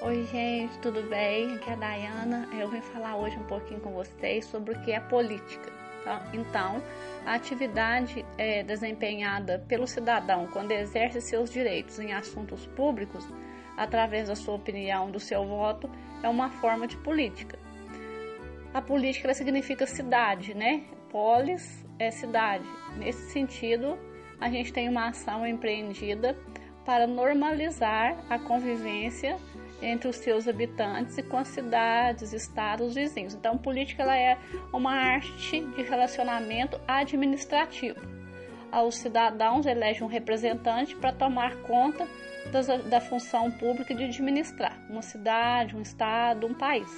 Oi, gente, tudo bem? Aqui é a Dayana. Eu vim falar hoje um pouquinho com vocês sobre o que é política. Tá? Então, a atividade é, desempenhada pelo cidadão quando exerce seus direitos em assuntos públicos, através da sua opinião, do seu voto, é uma forma de política. A política significa cidade, né? Polis é cidade. Nesse sentido, a gente tem uma ação empreendida para normalizar a convivência entre os seus habitantes e com as cidades, estados vizinhos. Então, política ela é uma arte de relacionamento administrativo. Os cidadãos elegem um representante para tomar conta das, da função pública de administrar uma cidade, um estado, um país.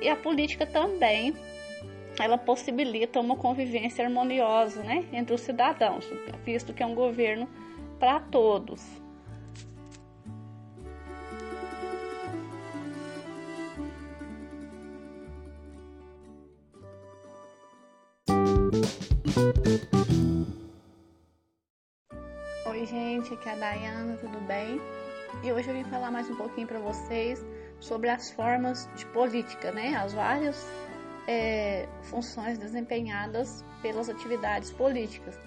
E a política também ela possibilita uma convivência harmoniosa né, entre os cidadãos, visto que é um governo para todos. Oi, gente, aqui é a Dayana, tudo bem? E hoje eu vim falar mais um pouquinho para vocês sobre as formas de política, né? As várias é, funções desempenhadas pelas atividades políticas.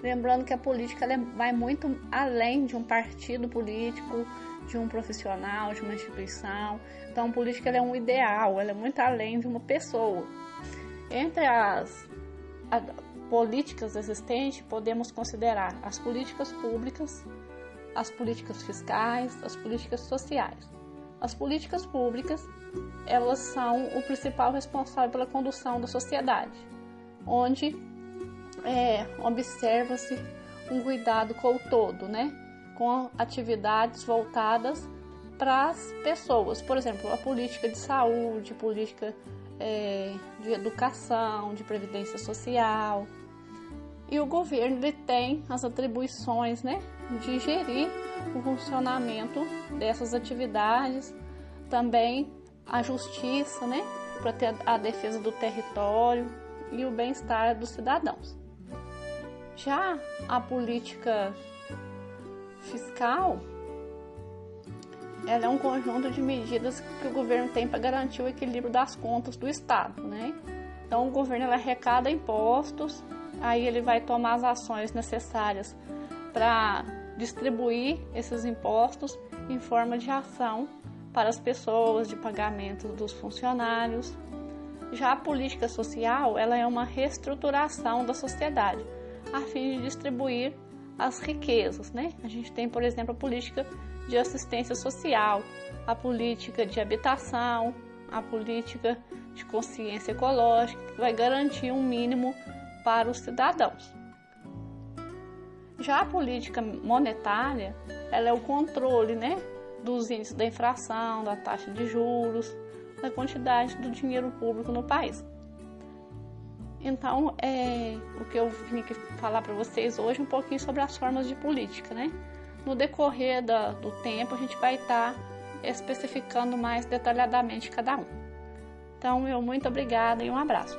Lembrando que a política ela vai muito além de um partido político, de um profissional, de uma instituição. Então, a política é um ideal, ela é muito além de uma pessoa. Entre as políticas existentes, podemos considerar as políticas públicas, as políticas fiscais, as políticas sociais. As políticas públicas, elas são o principal responsável pela condução da sociedade, onde é, observa-se um cuidado com o todo, né? Com atividades voltadas para as pessoas. Por exemplo, a política de saúde, política é, de educação, de previdência social. E o governo ele tem as atribuições, né? De gerir o funcionamento dessas atividades, também a justiça, né? Para ter a defesa do território e o bem-estar dos cidadãos. Já a política fiscal, ela é um conjunto de medidas que o governo tem para garantir o equilíbrio das contas do Estado, né? Então o governo ela arrecada impostos, aí ele vai tomar as ações necessárias para distribuir esses impostos em forma de ação para as pessoas, de pagamento dos funcionários. Já a política social, ela é uma reestruturação da sociedade a fim de distribuir as riquezas, né? A gente tem, por exemplo, a política de assistência social, a política de habitação, a política de consciência ecológica, que vai garantir um mínimo para os cidadãos. Já a política monetária, ela é o controle, né, dos índices da inflação, da taxa de juros, da quantidade do dinheiro público no país. Então, é, o que eu vim falar para vocês hoje é um pouquinho sobre as formas de política, né? No decorrer da, do tempo, a gente vai estar tá especificando mais detalhadamente cada um. Então, eu muito obrigada e um abraço.